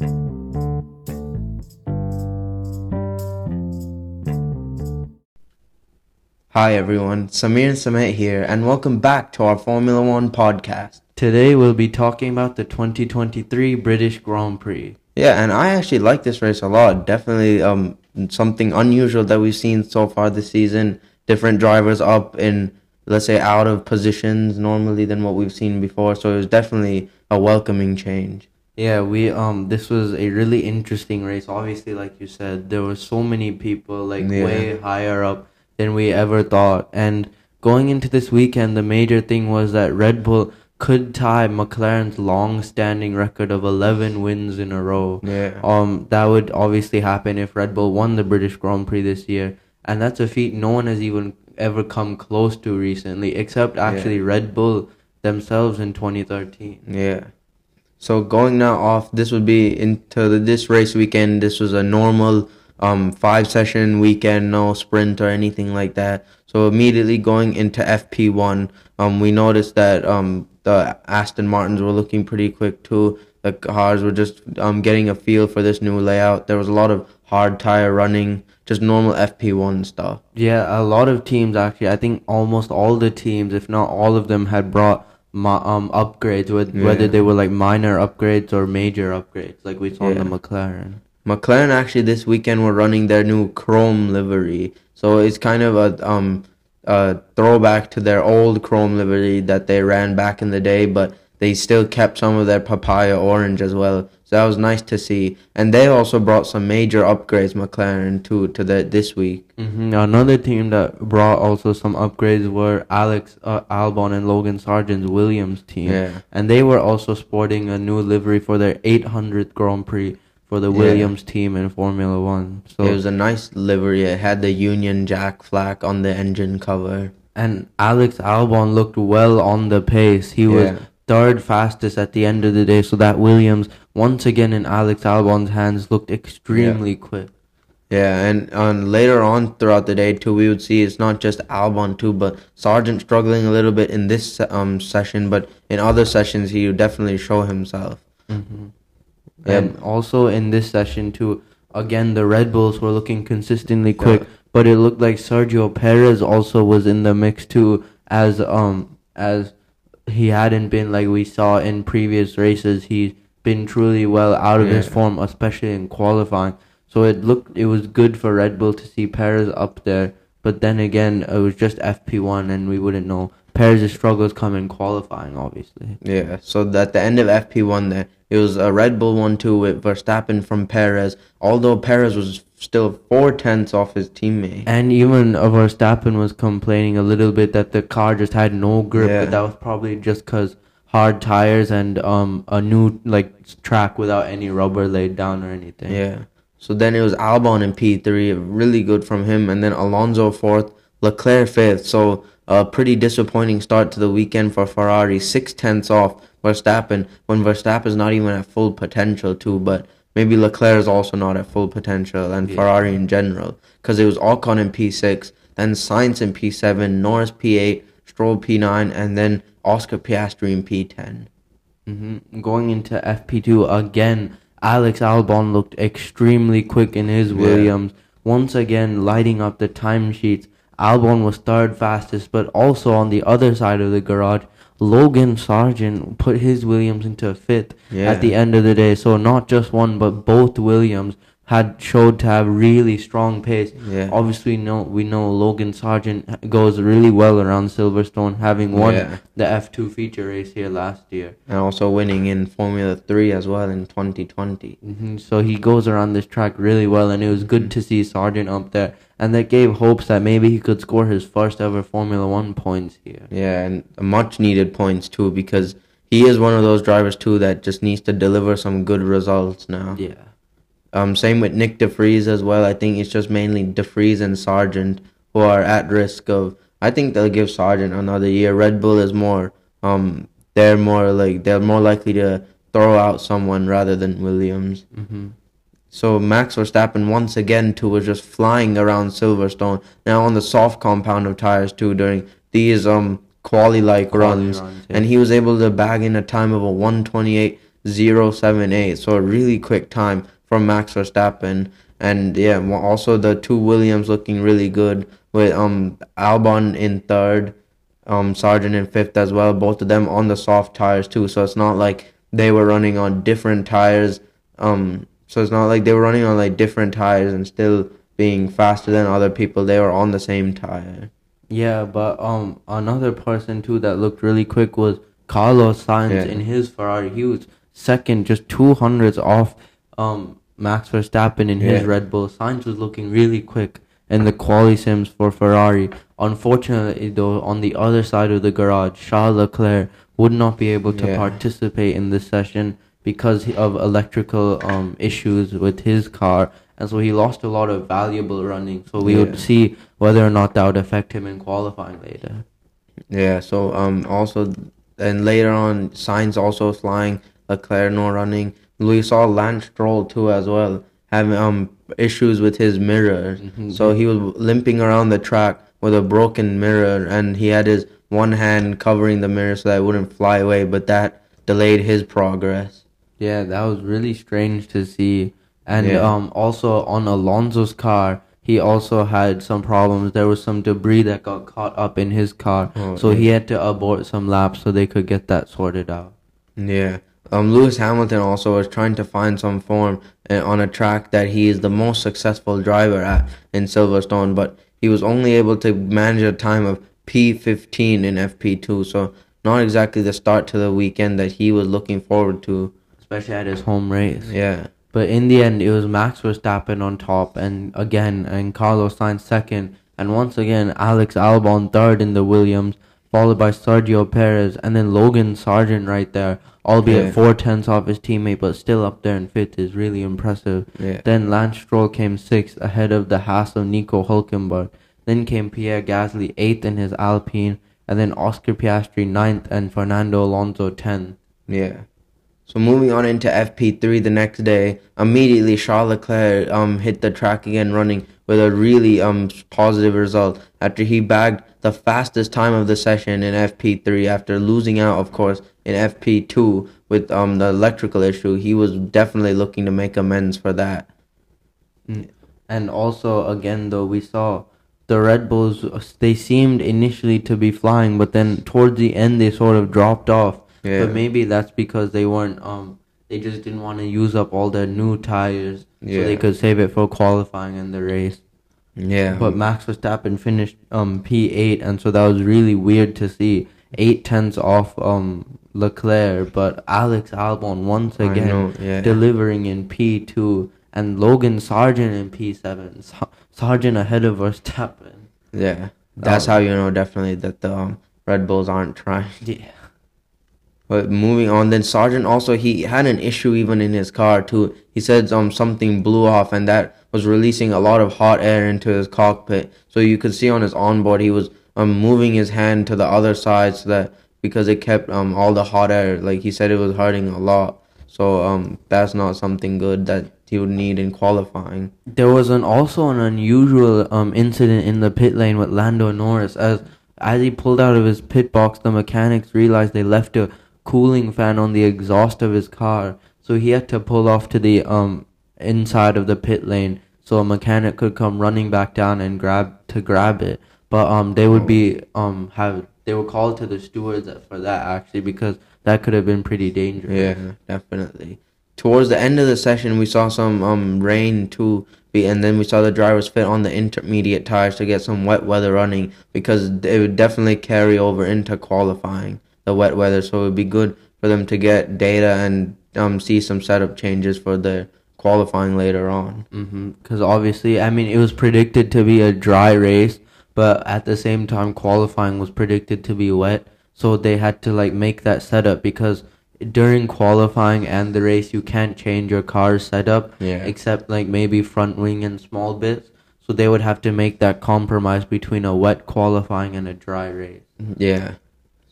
Hi everyone, Samir and Samet here, and welcome back to our Formula One podcast. Today we'll be talking about the 2023 British Grand Prix. Yeah, and I actually like this race a lot. Definitely um something unusual that we've seen so far this season. Different drivers up in let's say out of positions normally than what we've seen before. So it was definitely a welcoming change. Yeah, we um this was a really interesting race. Obviously, like you said, there were so many people like Yeah. way higher up than we ever thought. And going into this weekend, the major thing was that Red Bull could tie McLaren's long-standing record of 11 wins in a row. Yeah. Um, that would obviously happen if Red Bull won the British Grand Prix this year, and that's a feat no one has even ever come close to recently, except actually Red Bull themselves in 2013. Yeah. So going now off, this would be into the, this race weekend. This was a normal um five session weekend, no sprint or anything like that. So immediately going into FP1, um we noticed that um the Aston Martins were looking pretty quick too. The cars were just um getting a feel for this new layout. There was a lot of hard tire running, just normal FP1 stuff. Yeah, a lot of teams actually. I think almost all the teams, if not all of them, had brought um upgrades, with, whether they were like minor upgrades or major upgrades, like we saw in the McLaren. McLaren actually this weekend were running their new chrome livery, so it's kind of a um a throwback to their old chrome livery that they ran back in the day, but they still kept some of their papaya orange as well. So that was nice to see, and they also brought some major upgrades McLaren to to the this week. hmm Another team that brought also some upgrades were Alex uh, Albon and Logan Sargeant's Williams team, Yeah. and they were also sporting a new livery for their 800th Grand Prix for the Yeah. Williams team in Formula One. So it was a nice livery. It had the Union Jack flag on the engine cover. and Alex Albon looked well on the pace. He was Yeah. Third fastest at the end of the day, so that Williams once again in Alex Albon's hands looked extremely quick. Yeah, and um, later on throughout the day too, we would see it's not just Albon too, but Sargeant struggling a little bit in this um session, but in other sessions he would definitely show himself. hmm Yeah. And also in this session too, again the Red Bulls were looking consistently quick, Yeah. but it looked like Sergio Perez also was in the mix too, as um as he hadn't been like we saw in previous races. He's been truly well out of his form, especially in qualifying. So it looked it was good for Red Bull to see Perez up there, but then again it was just FP one, and we wouldn't know. Perez's struggles come in qualifying, obviously. Yeah, so at the end of FP1 there, it was a Red Bull 1-2 with Verstappen from Perez, although Perez was still four tenths off his teammate. And even uh, Verstappen was complaining a little bit that the car just had no grip, Yeah. but that was probably just because hard tires and um a new like track without any rubber laid down or anything. Yeah. So then it was Albon in P3, really good from him, and then Alonso fourth, Leclerc fifth. So a pretty disappointing start to the weekend for Ferrari, six tenths off Verstappen when Verstappen is not even at full potential too. But maybe Leclerc is also not at full potential, and Yeah. Ferrari in general, because it was Ocon in P6, then Sainz in P7, Norris P8, Stroll P9, and then Oscar Piastri in P10. hmm Going into FP2 again, Alex Albon looked extremely quick in his Yeah. Williams. Once again, lighting up the timesheets. Albon was third fastest, but also on the other side of the garage, Logan Sargeant put his Williams into fifth Yeah. at the end of the day. So not just one, but both Williams had showed to have really strong pace. Yeah. Obviously, no, we know Logan Sargeant goes really well around Silverstone, having won Yeah. the F2 feature race here last year. and also winning in Formula 3 as well in 2020. hmm So he goes around this track really well, and it was good to see Sargeant up there, and that gave hopes that maybe he could score his first ever Formula One points here. Yeah, and much needed points too because he is one of those drivers too that just needs to deliver some good results now. Yeah. Um, same with Nick De Vries as well. I think it's just mainly De Vries and Sargeant who are at risk of. I think they'll give Sargeant another year. Red Bull is more. Um, they're more like they're more likely to throw out someone rather than Williams. hmm So Max Verstappen once again too was just flying around Silverstone now on the soft compound of tires too during these um quali like runs, runs, yeah. and he was able to bag in a time of a 128 078. So a really quick time from Max Verstappen. And yeah, also the two Williams looking really good with um Albon in third, um Sargeant in fifth as well. Both of them on the soft tires too. So it's not like they were running on different tires. Um, so it's not like they were running on like different tires and still being faster than other people. They were on the same tire. Yeah, but um, another person too that looked really quick was Carlos Sainz Yeah. in his Ferrari. He was second, just two hundredths off um Max Verstappen in his Red Bull. Sainz was looking really quick in the quali sims for Ferrari. Unfortunately, though, on the other side of the garage, Charles Leclerc would not be able to Yeah. participate in this session because of electrical um issues with his car. And so he lost a lot of valuable running. So we Yeah. would see whether or not that would affect him in qualifying later. Yeah. So um also and later on, Sainz also flying, Leclerc no running. We saw Lance Stroll too as well having um issues with his mirror. Mhm. So he was limping around the track with a broken mirror, and he had his one hand covering the mirror so that it wouldn't fly away. But that delayed his progress. Yeah, that was really strange to see. And Yeah. um, also on Alonso's car, he also had some problems. There was some debris that got caught up in his car, Oh, so yeah. he had to abort some laps so they could get that sorted out. Yeah. Um, Lewis Hamilton also was trying to find some form uh, on a track that he is the most successful driver at in Silverstone, but he was only able to manage a time of P15 in FP2, so not exactly the start to the weekend that he was looking forward to. Especially at his home race. Yeah. But in the end, it was Max Verstappen on top, and again, and Carlos Sainz second, and once again, Alex Albon third in the Williams, followed by Sergio Perez, and then Logan Sargeant right there, albeit Yeah. four tenths off his teammate, but still up there in fifth is really impressive. Yeah. Then Lance Stroll came sixth, ahead of the Haas of Nico Hulkenberg. Then came Pierre Gasly eighth in his Alpine, and then Oscar Piastri ninth, and Fernando Alonso tenth. Yeah. So moving on into FP3 the next day, immediately Charles Leclerc um hit the track again running with a really um positive result after he bagged the fastest time of the session in FP3 after losing out of course in FP2 with um the electrical issue. He was definitely looking to make amends for that. And also, again, though, we saw the Red Bulls, they seemed initially to be flying, but then towards the end, they sort of dropped off. Yeah. But maybe that's because they weren't, um, they just didn't want to use up all their new tires so they could save it for qualifying in the race. Yeah. But Max Verstappen finished um P8, and so that was really weird to see. Eight tenths off um Leclerc, but Alex Albon once again know, yeah. delivering in P2, and Logan Sargeant in P7. Sa- Sargeant ahead of Verstappen. yeah. That's Um, how you know definitely that the um, Red Bulls aren't trying. Yeah. But moving on, then Sargeant also he had an issue even in his car too. He said um something blew off and that was releasing a lot of hot air into his cockpit. So you could see on his onboard he was um moving his hand to the other side so that because it kept um all the hot air like he said it was hurting a lot. So um that's not something good that he would need in qualifying. There was an also an unusual um incident in the pit lane with Lando Norris as as he pulled out of his pit box the mechanics realized they left a cooling fan on the exhaust of his car so he had to pull off to the um inside of the pit lane so a mechanic could come running back down and grab to grab it. But um they would be um have they were called to the stewards for that actually because that could have been pretty dangerous. Yeah, definitely. Towards the end of the session, we saw some um rain too, and then we saw the drivers fit on the intermediate tires to get some wet weather running because it would definitely carry over into qualifying the wet weather. So it would be good for them to get data and um see some setup changes for the qualifying later on. Because obviously, I mean, it was predicted to be a dry race, but at the same time, qualifying was predicted to be wet. So they had to like make that setup because during qualifying and the race, you can't change your car's setup Yeah. except like maybe front wing and small bits. So they would have to make that compromise between a wet qualifying and a dry race. Yeah.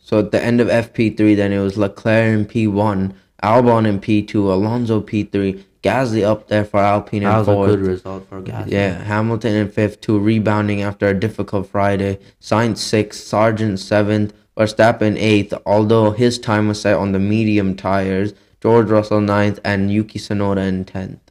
So at the end of FP3, then it was Leclerc in P1, Albon in P2, Alonso P3, Gasly up there for Alpine That in was a good result for Gasly. Yeah, Hamilton in fifth, too, rebounding after a difficult Friday. Sainz sixth, Sargeant seventh, Verstappen eighth, although his time was set on the medium tires George Russell ninth, and Yuki Tsunoda in tenth.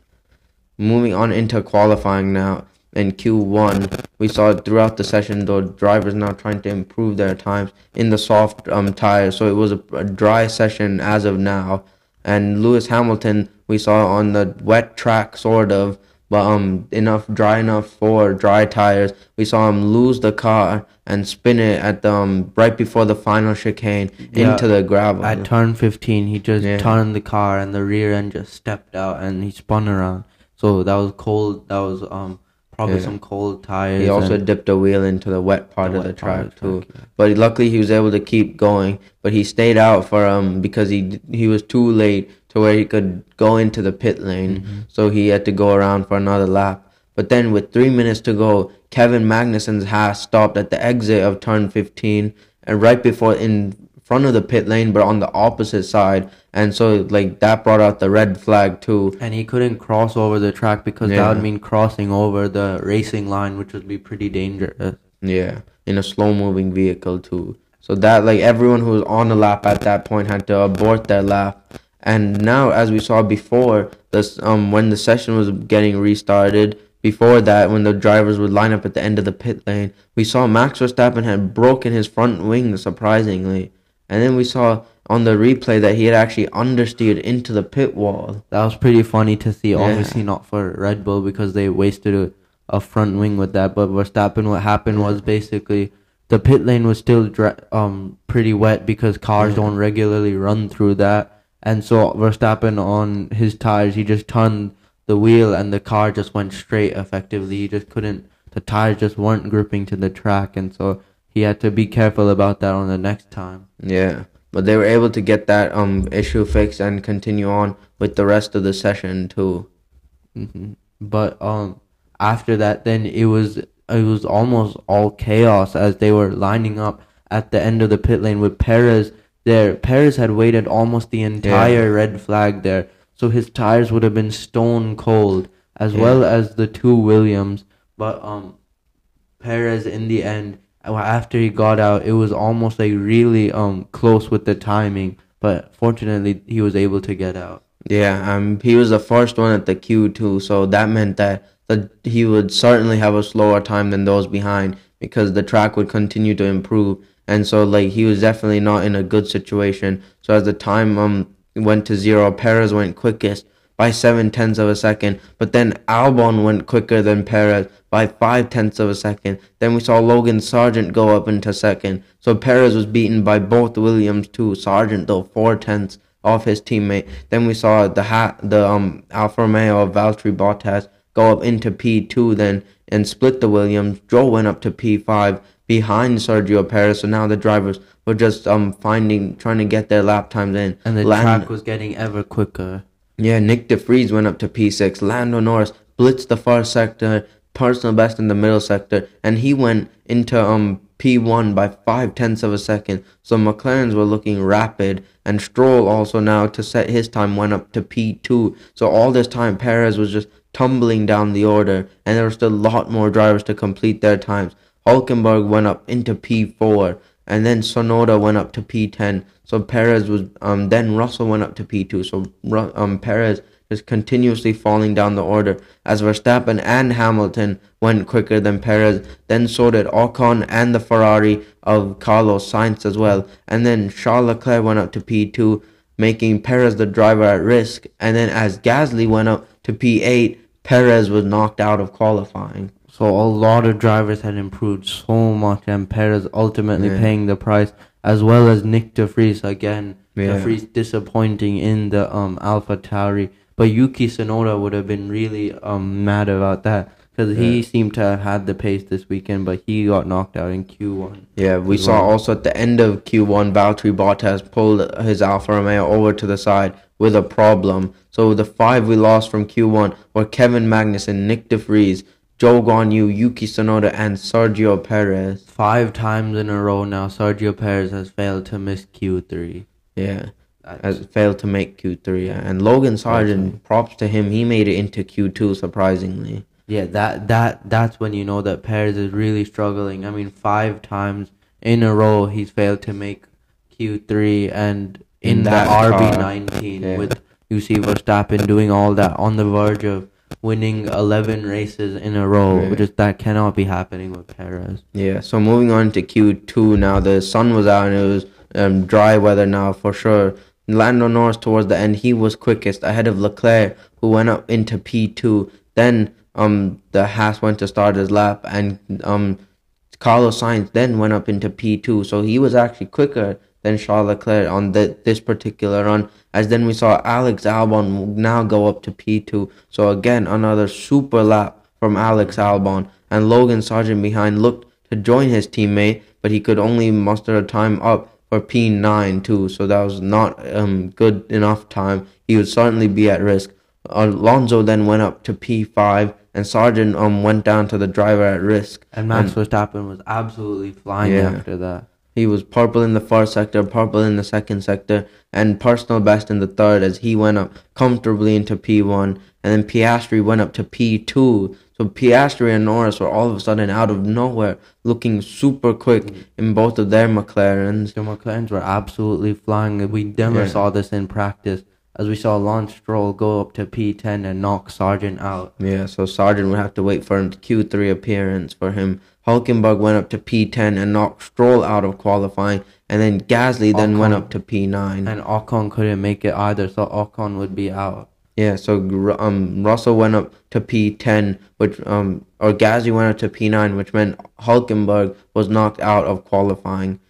Moving on into qualifying now in Q1, we saw throughout the session the drivers now trying to improve their times in the soft um, tires. So it was a, a dry session as of now. And Lewis Hamilton, we saw on the wet track, sort of, but um enough dry enough for dry tires. We saw him lose the car and spin it at the um, right before the final chicane Yeah, into the gravel. At turn 15, he just Yeah. turned the car and the rear end just stepped out and he spun around. So that was cold. That was um probably Yeah. some cold tires. He also dipped a wheel into the wet part the of the wet part track of the too. yeah. But luckily he was able to keep going. But he stayed out for um because he he was too late to where he could go into the pit lane. Mm-hmm. So he had to go around for another lap. But then with three minutes to go, Kevin Magnussen's Haas stopped at the exit of turn 15 and right before in front of the pit lane, but on the opposite side. And so like that brought out the red flag too. and he couldn't cross over the track because that would mean crossing over the racing line, which would be pretty dangerous. Yeah, in a slow moving vehicle too. So that like everyone who was on the lap at that point had to abort their lap. And now, as we saw before, this um when the session was getting restarted, before that when the drivers would line up at the end of the pit lane, we saw Max Verstappen had broken his front wing surprisingly, and then we saw on the replay that he had actually understeered into the pit wall. That was pretty funny to see. Yeah. Obviously not for Red Bull because they wasted a, a front wing with that. But Verstappen, what happened was basically the pit lane was still um pretty wet because cars Yeah. don't regularly run through that. And so Verstappen on his tires, he just turned the wheel and the car just went straight. Effectively, he just couldn't. The tires just weren't gripping to the track, and so he had to be careful about that on the next time. Yeah, but they were able to get that um issue fixed and continue on with the rest of the session too. hmm But um, after that, then it was it was almost all chaos as they were lining up at the end of the pit lane with Perez there. Perez had waited almost the entire red flag there, so his tires would have been stone cold as Yeah. well as the two Williams. But um, Perez in the end, after he got out, it was almost like really um close with the timing. But fortunately, he was able to get out. Yeah, um, he was the first one at the queue too, so that meant that that he would certainly have a slower time than those behind because the track would continue to improve, and so like he was definitely not in a good situation. So as the time um went to zero, Perez went quickest by seven tenths of a second, but then Albon went quicker than Perez by five tenths of a second. Then we saw Logan Sargeant go up into second, so Perez was beaten by both Williams too. Sargeant though four tenths off his teammate. Then we saw the ha- the um Alfa Romeo of Valtteri Bottas go up into P2 then and split the Williams. Zhou went up to P5 behind Sergio Perez. So now the drivers were just um finding trying to get their lap times in. And the Land- track was getting ever quicker. Yeah, Nick De Vries went up to P6. Lando Norris blitzed the far sector, personal best in the middle sector, and he went into um P1 by five tenths of a second. So McLaren's were looking rapid, and Stroll also now to set his time went up to P2. So all this time Perez was just tumbling down the order, and there were still a lot more drivers to complete their times. Hulkenberg went up into P4, and then Tsunoda went up to P10. So Perez was um then Russell went up to P2. So um Perez just continuously falling down the order as Verstappen and Hamilton went quicker than Perez. Then so did Ocon and the Ferrari of Carlos Sainz as well. And then Charles Leclerc went up to P2, making Perez the driver at risk. And then as Gasly went up to P8, Perez was knocked out of qualifying. So a lot of drivers had improved so much, and Perez ultimately Yeah. paying the price, as well as Nick De Vries again. Yeah. De Vries disappointing in the um Alpha Tauri, but Yuki Tsunoda would have been really um mad about that because he seemed to have had the pace this weekend, but he got knocked out in Q one. Yeah, we saw also at the end of Q1, Valtteri Bottas pulled his Alfa Romeo over to the side with a problem. So the five we lost from Q1 were Kevin Magnussen, Nick De Vries, Zhou Yu, Yuki Tsunoda, and Sergio Perez. Five times in a row now, Sergio Perez has failed to miss Q three. Yeah, has failed to make Q3. yeah. And Logan Sargeant, props to him, he made it into Q2 surprisingly. Yeah, that that that's when you know that Perez is really struggling. I mean, five times in a row he's failed to make Q three, and in, in the that. RB19 Yeah. with you see Verstappen doing all that on the verge of winning 11 races in a row, Yeah. which is that cannot be happening with Perez. Yeah, so moving on to Q2 now. The sun was out and it was um, dry weather now for sure. Lando Norris towards the end, he was quickest ahead of Leclerc, who went up into P2. Then um the Haas went to start his lap, and um Carlos Sainz then went up into P2. So he was actually quicker than Charles Leclerc on the, this particular run. As then we saw Alex Albon now go up to P2. So again, another super lap from Alex Albon. And Logan Sargeant behind looked to join his teammate, but he could only muster a time up for P9 too. So that was not um, good enough time. He would certainly be at risk. Alonso then went up to P5, and Sargeant um went down to the driver at risk. And Max Verstappen was absolutely flying Yeah. after that. He was purple in the first sector, purple in the second sector, and personal best in the third as he went up comfortably into P1. And then Piastri went up to P2. So Piastri and Norris were all of a sudden out of nowhere looking super quick in both of their McLarens. The McLarens were absolutely flying. We never Yeah. saw this in practice, as we saw Lance Stroll go up to P10 and knock Sargeant out. Yeah, so Sargeant would have to wait for him Q3 appearance for him. Hulkenberg went up to P10 and knocked Stroll out of qualifying. And then Gasly then went up to P9. And Ocon couldn't make it either, so Ocon would be out. Yeah, so um Russell went up to P10, which um or Gasly went up to P9, which meant Hulkenberg was knocked out of qualifying.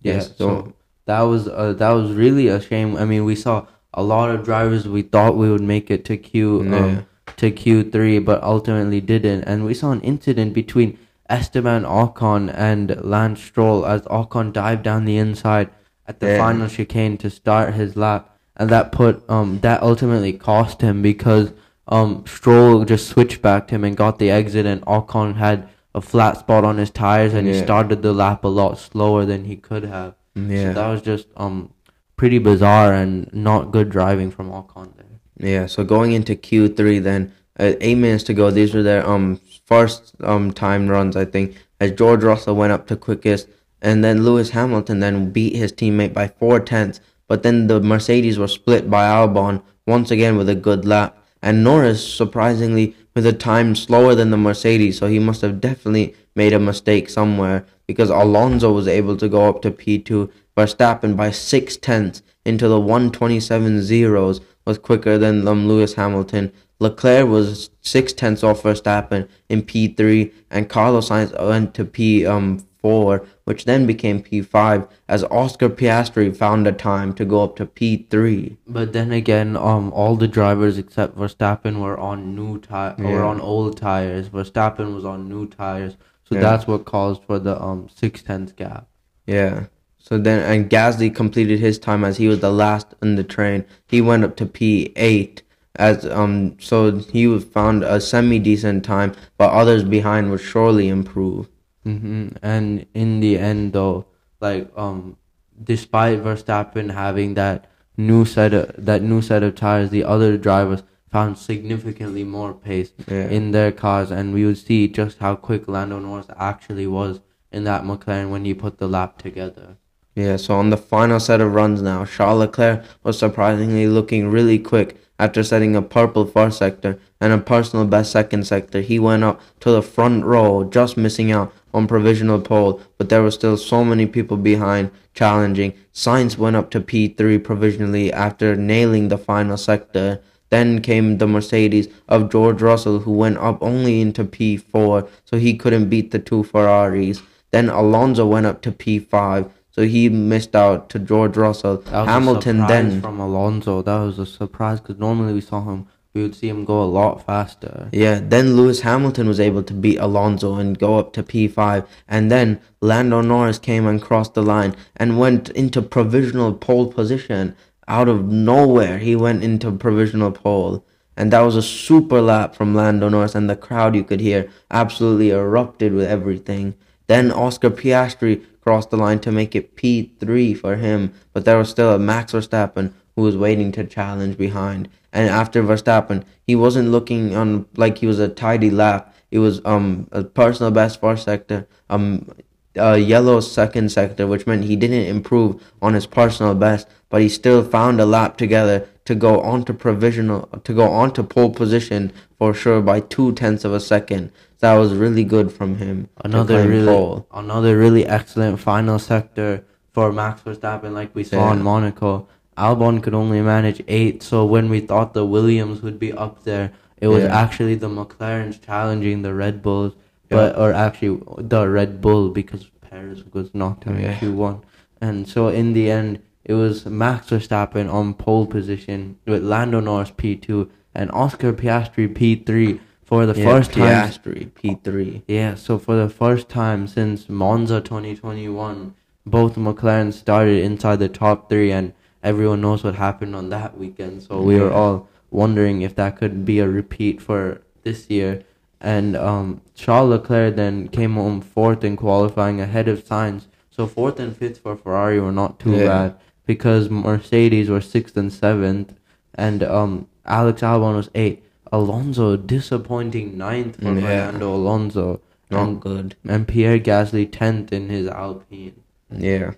Yeah, Yes, so, so- that was uh, that was really a shame. I mean, we saw a lot of drivers we thought we would make it to Q um, Yeah. to Q three, but ultimately didn't. And we saw an incident between Esteban Ocon and Lance Stroll as Ocon dived down the inside at the Yeah. final chicane to start his lap, and that put um that ultimately cost him because um Stroll just switched back to him and got the exit, and Ocon had a flat spot on his tires, and he started the lap a lot slower than he could have. Yeah. So that was just um pretty bizarre and not good driving from Ocon there. Yeah, so going into Q3 then, uh, eight minutes to go. These were their um first um time runs, I think, as George Russell went up to quickest, and then Lewis Hamilton then beat his teammate by four tenths. But then the Mercedes were split by Albon once again with a good lap, and Norris surprisingly with a time slower than the Mercedes, so he must have definitely made a mistake somewhere because Alonso was able to go up to P2. Verstappen by six tenths into the 127 zeros was quicker than um, Lewis Hamilton. Leclerc was six tenths off Verstappen in P3, and Carlos Sainz went to P um four, which then became P5 as Oscar Piastri found a time to go up to P3. But then again, um, all the drivers except Verstappen were on new tire or Yeah. on old tires. Verstappen was on new tires, so Yeah. that's what caused for the um six tenths gap. Yeah. So then, and Gasly completed his time as he was the last in the train. He went up to P8 as um. So he found a semi decent time, but others behind would surely improve. hmm And in the end, though, like um, despite Verstappen having that new set of that new set of tires, the other drivers found significantly more pace Yeah. in their cars, and we would see just how quick Lando Norris actually was in that McLaren when he put the lap together. Yeah, so on the final set of runs now, Charles Leclerc was surprisingly looking really quick after setting a purple first sector and a personal best second sector. He went up to the front row, just missing out on provisional pole, but there were still so many people behind challenging. Sainz went up to P3 provisionally after nailing the final sector. Then came the Mercedes of George Russell, who went up only into P4, so he couldn't beat the two Ferraris. Then Alonso went up to P5, so he missed out to George Russell. That was Hamilton a then, from Alonso. That was a surprise because normally we saw him, we would see him go a lot faster. yeah, then Lewis Hamilton was able to beat Alonso and go up to P5, and then Lando Norris came and crossed the line and went into provisional pole position out of nowhere. He went into provisional pole. And that was a super lap from Lando Norris, and the crowd you could hear absolutely erupted with everything. Then Oscar Piastri crossed the line to make it P3 for him, but there was still a Max Verstappen who was waiting to challenge behind. And after Verstappen, he wasn't looking on like he was a tidy lap. It was um a personal best first sector, um uh, yellow second sector, which meant he didn't improve on his personal best, but he still found a lap together to go onto provisional to go onto pole position for sure by two tenths of a second. That was really good from him. Another really, another really excellent final sector for Max Verstappen, like we saw in Monaco. Albon could only manage eight, so when we thought the Williams would be up there, it was Yeah. actually the McLarens challenging the Red Bulls, but or actually the Red Bull because Perez was knocked out Yeah. Q one, and so in the end it was Max Verstappen on pole position with Lando Norris P two and Oscar Piastri P three for the Yeah, first time Piastri P three. yeah, so for the first time since Monza 2021, both McLaren started inside the top three, and everyone knows what happened on that weekend. So we were all wondering if that could be a repeat for this year. And um, Charles Leclerc then came home fourth in qualifying ahead of Sainz. So fourth and fifth for Ferrari were not too Yeah. bad because Mercedes were sixth and seventh, and um, Alex Albon was eighth. Alonso disappointing ninth for Yeah. Fernando Alonso. Not And, good. and Pierre Gasly tenth in his Alpine. Yeah.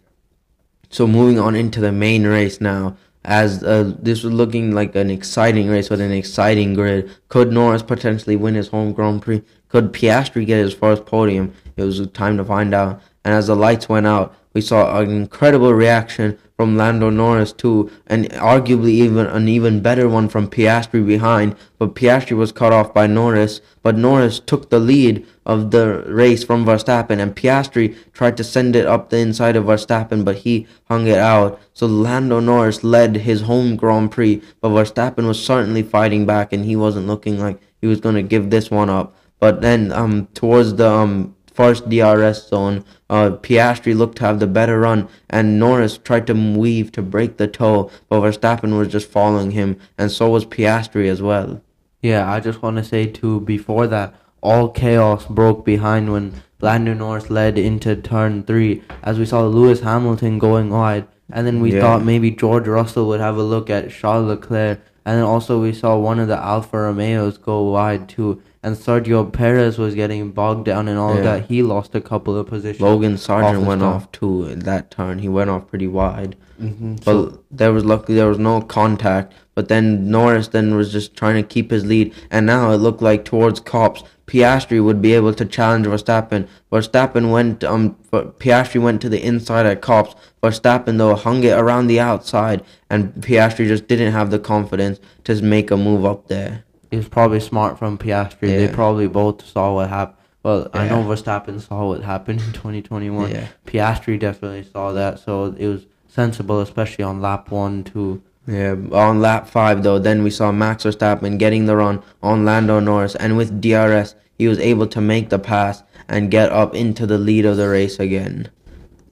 So moving on into the main race now, as uh, this was looking like an exciting race with an exciting grid. Could Norris potentially win his home Grand Prix? Could Piastri get his first podium? It was time to find out. And as the lights went out, we saw an incredible reaction from Lando Norris too, and arguably even an even better one from Piastri behind. But Piastri was cut off by Norris. But Norris took the lead of the race from Verstappen, and Piastri tried to send it up the inside of Verstappen, but he hung it out. So Lando Norris led his home Grand Prix, but Verstappen was certainly fighting back, and he wasn't looking like he was going to give this one up. But then um, towards the um, first DRS zone, uh, Piastri looked to have the better run, and Norris tried to weave to break the toe, but Verstappen was just following him, and so was Piastri as well. Yeah, I just want to say too, before that, all chaos broke behind when Lando Norris led into turn three, as we saw Lewis Hamilton going wide, and then we Yeah. thought maybe George Russell would have a look at Charles Leclerc, and then also we saw one of the Alfa Romeos go wide too, and Sergio Perez was getting bogged down and all of that. He lost a couple of positions. Logan Sargeant the went start. off too in that turn. He went off pretty wide. Mm-hmm. But there was luckily there was no contact. But then Norris then was just trying to keep his lead, and now it looked like towards Copse, Piastri would be able to challenge Verstappen. Verstappen went um Piastri went to the inside at Copse. Verstappen though hung it around the outside, and Piastri just didn't have the confidence to make a move up there. It was probably smart from Piastri. They probably both saw what happened. Well, I know Yeah. Verstappen saw what happened in 2021. Yeah. Piastri definitely saw that, so it was sensible, especially on lap one, two. Yeah, on lap five though, then we saw Max Verstappen getting the run on Lando Norris, and with DRS, he was able to make the pass and get up into the lead of the race again.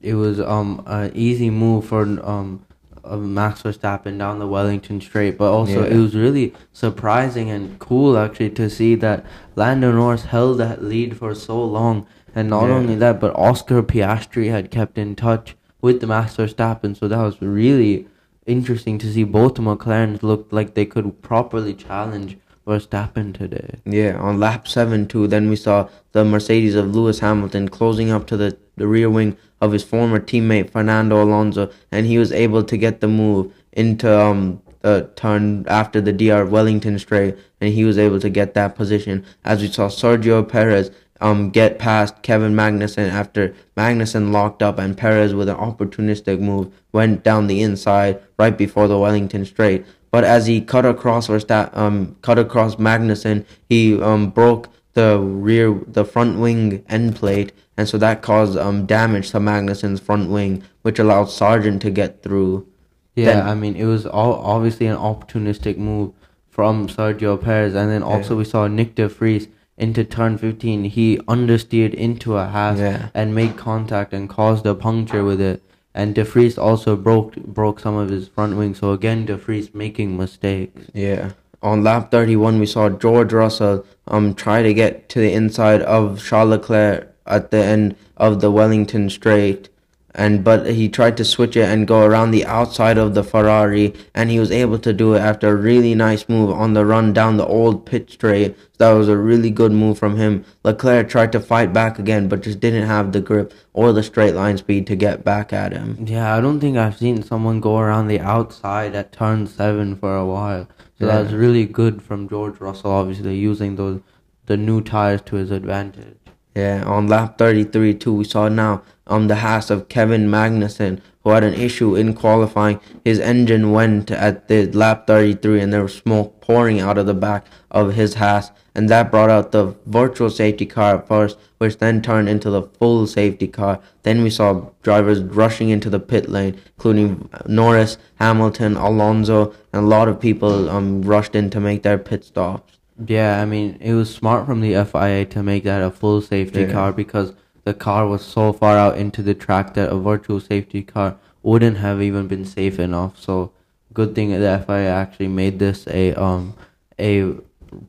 It was um an easy move for um uh, Max Verstappen down the Wellington Straight, but also Yeah. it was really surprising and cool actually to see that Lando Norris held that lead for so long, and not Yeah. only that, but Oscar Piastri had kept in touch with the Max Verstappen, so that was really interesting to see both McLarens looked like they could properly challenge Verstappen today. Yeah, on lap seven too, then we saw the Mercedes of Lewis Hamilton closing up to the, the rear wing of his former teammate Fernando Alonso, and he was able to get the move into um the turn after the DR Wellington straight, and he was able to get that position. As we saw Sergio Perez um get past Kevin Magnussen after Magnussen locked up, and Perez with an opportunistic move went down the inside right before the Wellington straight. But as he cut across Versta- um cut across Magnussen, he um broke the rear the front wing end plate and so that caused um damage to Magnussen's front wing which allowed Sargeant to get through. Yeah, Then- I mean, it was all obviously an opportunistic move from Sergio Perez, and then also we saw Nick De Vries into turn 15. He understeered into a half Yeah. and made contact and caused a puncture with it. And De Vries also broke broke some of his front wing. So again, De Vries making mistakes. Yeah. On lap 31 we saw George Russell um try to get to the inside of Charles Leclerc at the end of the Wellington straight and but he tried to switch it and go around the outside of the Ferrari, and he was able to do it after a really nice move on the run down the old pit straight. That was a really good move from him. Leclerc tried to fight back again, but just didn't have the grip or the straight line speed to get back at him. Yeah, I don't think I've seen someone go around the outside at turn seven for a while. So Yeah. that was really good from George Russell, obviously using those the new tires to his advantage. Yeah, on lap 33 too, we saw now on the Haas of Kevin Magnussen, who had an issue in qualifying. His engine went at the lap 33, and there was smoke pouring out of the back of his Haas, and that brought out the virtual safety car at first, which then turned into the full safety car. Then we saw drivers rushing into the pit lane, including Norris, Hamilton, Alonso, and a lot of people um rushed in to make their pit stops. Yeah, I mean, it was smart from the FIA to make that a full safety Yeah. car because the car was so far out into the track that a virtual safety car wouldn't have even been safe enough. So, good thing the FIA actually made this a um a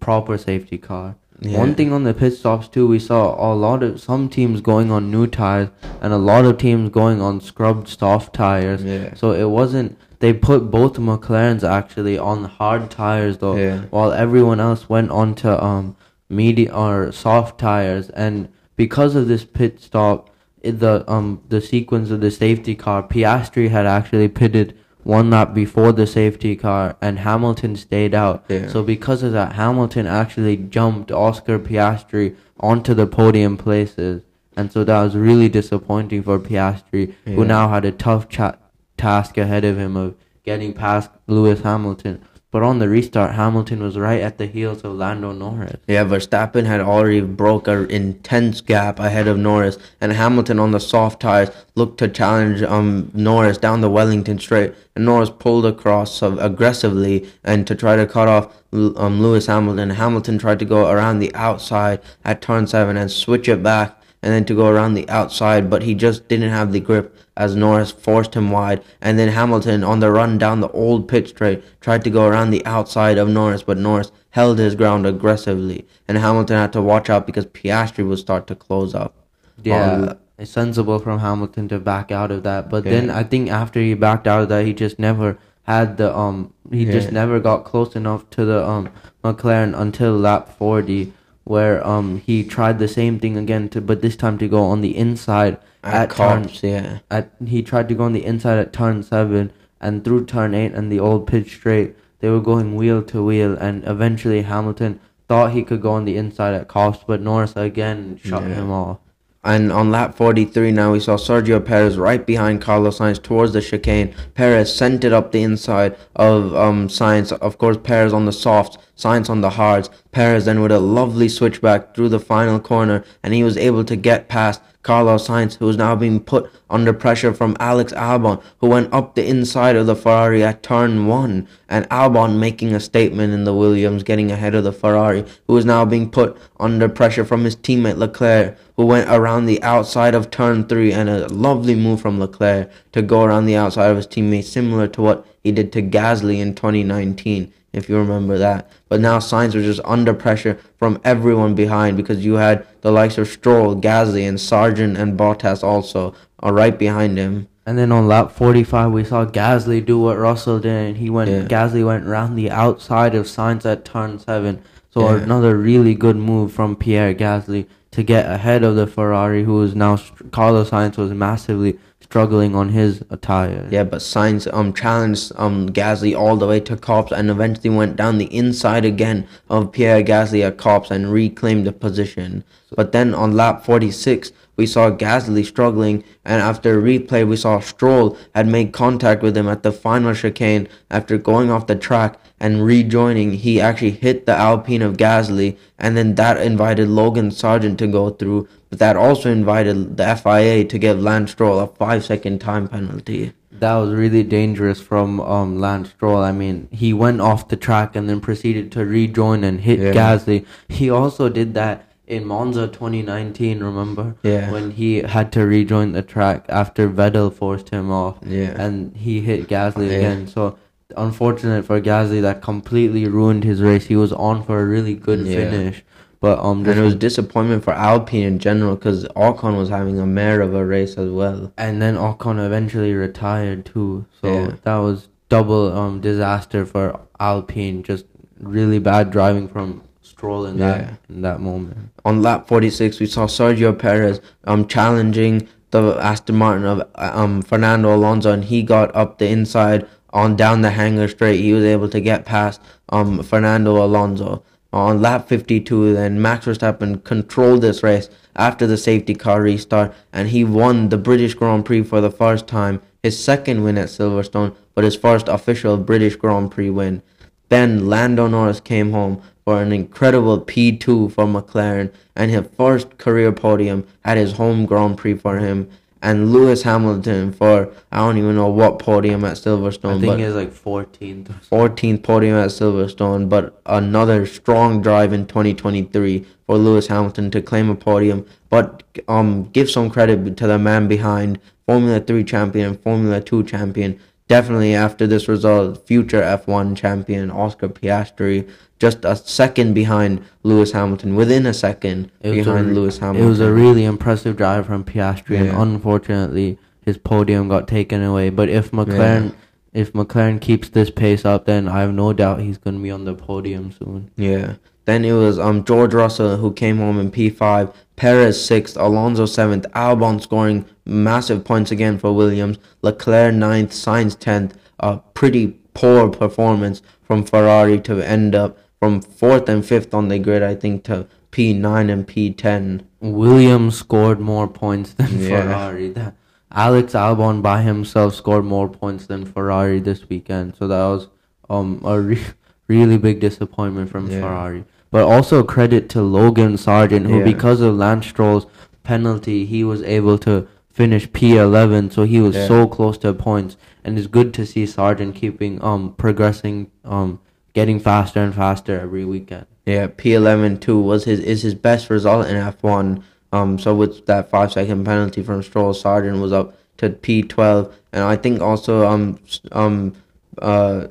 proper safety car. Yeah. One thing on the pit stops too, we saw a lot of some teams going on new tires and a lot of teams going on scrubbed soft tires. Yeah. So it wasn't. They put both McLarens actually on hard tires though, Yeah. while everyone else went on to um medium or soft tires. And because of this pit stop, the um the sequence of the safety car, Piastri had actually pitted one lap before the safety car, and Hamilton stayed out. Yeah. So because of that, Hamilton actually jumped Oscar Piastri onto the podium places. And so that was really disappointing for Piastri, who now had a tough cha- task ahead of him of getting past Lewis Hamilton. But on the restart, Hamilton was right at the heels of Lando Norris. Yeah, Verstappen had already broke an intense gap ahead of Norris, and Hamilton on the soft tires looked to challenge um Norris down the Wellington straight, and Norris pulled across aggressively and to try to cut off um Lewis Hamilton. Hamilton tried to go around the outside at turn seven and switch it back, and then to go around the outside, but he just didn't have the grip as Norris forced him wide. And then Hamilton on the run down the old pit straight tried to go around the outside of Norris, but Norris held his ground aggressively. And Hamilton had to watch out because Piastri would start to close up. Yeah, Um, it's sensible from Hamilton to back out of that. But Yeah. then I think after he backed out of that, he just never had the um. He just never got close enough to the um McLaren until lap forty, where um he tried the same thing again to, but this time to go on the inside at, at, turn yeah. at he tried to go on the inside at turn seven and through turn eight and the old pitch straight they were going wheel to wheel and eventually Hamilton thought he could go on the inside at Copse but Norris again shut Yeah. him off. And on lap 43 now we saw Sergio Perez right behind Carlos Sainz towards the chicane. Perez sent it up the inside of um Sainz. Of course Perez on the softs, Sainz on the hards. Perez then with a lovely switchback through the final corner and he was able to get past Carlos Sainz who is now being put under pressure from Alex Albon who went up the inside of the Ferrari at turn 1 and Albon making a statement in the Williams getting ahead of the Ferrari who is now being put under pressure from his teammate Leclerc who went around the outside of turn 3 and a lovely move from Leclerc to go around the outside of his teammate similar to what he did to Gasly in 2019 if you remember that. But now Sainz was just under pressure from everyone behind because you had the likes of Stroll, Gasly, and Sargeant and Bottas also are right behind him. And then on lap 45, we saw Gasly do what Russell did, and he went. Yeah. Gasly went around the outside of Sainz at turn seven. So Yeah. another really good move from Pierre Gasly to get ahead of the Ferrari, who is now Carlos Sainz was massively struggling on his attire. Yeah, but Sainz um challenged um Gasly all the way to Copse and eventually went down the inside again of Pierre Gasly at Copse and reclaimed the position. But then on lap 46, we saw Gasly struggling, and after a replay, we saw Stroll had made contact with him at the final chicane after going off the track and rejoining. He actually hit the Alpine of Gasly, and then that invited Logan Sargeant to go through, but that also invited the FIA to give Lance Stroll a five second time penalty. That was really dangerous from um, Lance Stroll. I mean, he went off the track and then proceeded to rejoin and hit Yeah. Gasly. He also did that in Monza 2019, remember? Yeah. When he had to rejoin the track after Vettel forced him off. Yeah. And he hit Gasly Yeah. again. So, unfortunate for Gasly, that completely ruined his race. He was on for a really good Yeah. finish. But um, And it was disappointment for Alpine in general because Ocon was having a mare of a race as well. and then Ocon eventually retired too. So Yeah. that was double um disaster for Alpine. Just really bad driving from Stroll in Yeah. that in that moment. On lap 46, we saw Sergio Perez um challenging the Aston Martin of um Fernando Alonso, and he got up the inside on down the Hangar straight. He was able to get past um Fernando Alonso. On lap 52, then Max Verstappen controlled this race after the safety car restart, and he won the British Grand Prix for the first time, his second win at Silverstone, but his first official British Grand Prix win. Then Lando Norris came home for an incredible P2 for McLaren and his first career podium at his home Grand Prix for him. And Lewis Hamilton for I don't even know what podium at Silverstone. I think it's like 14th. 14th podium at Silverstone, but another strong drive in 2023 for Lewis Hamilton to claim a podium. But um, give some credit to the man behind Formula 3 champion and Formula 2 champion. Definitely after this result, future F1 champion Oscar Piastri, just a second behind Lewis Hamilton, within a second It was behind a, Lewis Hamilton. It was a really impressive drive from Piastri, and unfortunately, his podium got taken away. But if McLaren, if McLaren keeps this pace up, then I have no doubt he's going to be on the podium soon. Yeah. Then it was um George Russell who came home in P5, Perez sixth, Alonso seventh, Albon scoring massive points again for Williams, Leclerc ninth, Sainz tenth. A pretty poor performance from Ferrari to end up from fourth and fifth on the grid, I think, to P9 and P10. Williams scored more points than Yeah. Ferrari. That Alex Albon by himself scored more points than Ferrari this weekend. So that was um a re- really big disappointment from Yeah. Ferrari. But also credit to Logan Sargeant, who Yeah. because of Lance Stroll's penalty, he was able to finish P11. So he was Yeah. so close to points, and it's good to see Sargeant keeping um progressing um getting faster and faster every weekend. Yeah, P11 too was his is his best result in F1. Um, so with that five second penalty from Stroll, Sargeant was up to P12, and I think also um um uh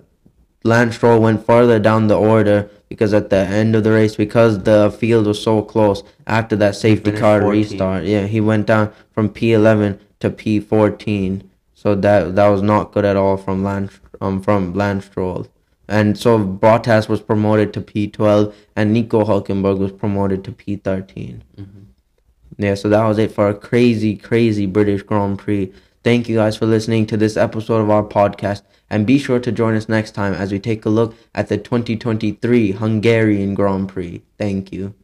Lance Stroll went further down the order because at the end of the race, because the field was so close after that safety car 14. restart, yeah, he went down from P11 to P14. So that that was not good at all from Lance um from Lance Stroll. And so Bottas was promoted to P12 and Nico Hulkenberg was promoted to P13. Yeah, so that was it for a crazy, crazy British Grand Prix. Thank you guys for listening to this episode of our podcast. And be sure to join us next time as we take a look at the 2023 Hungarian Grand Prix. Thank you.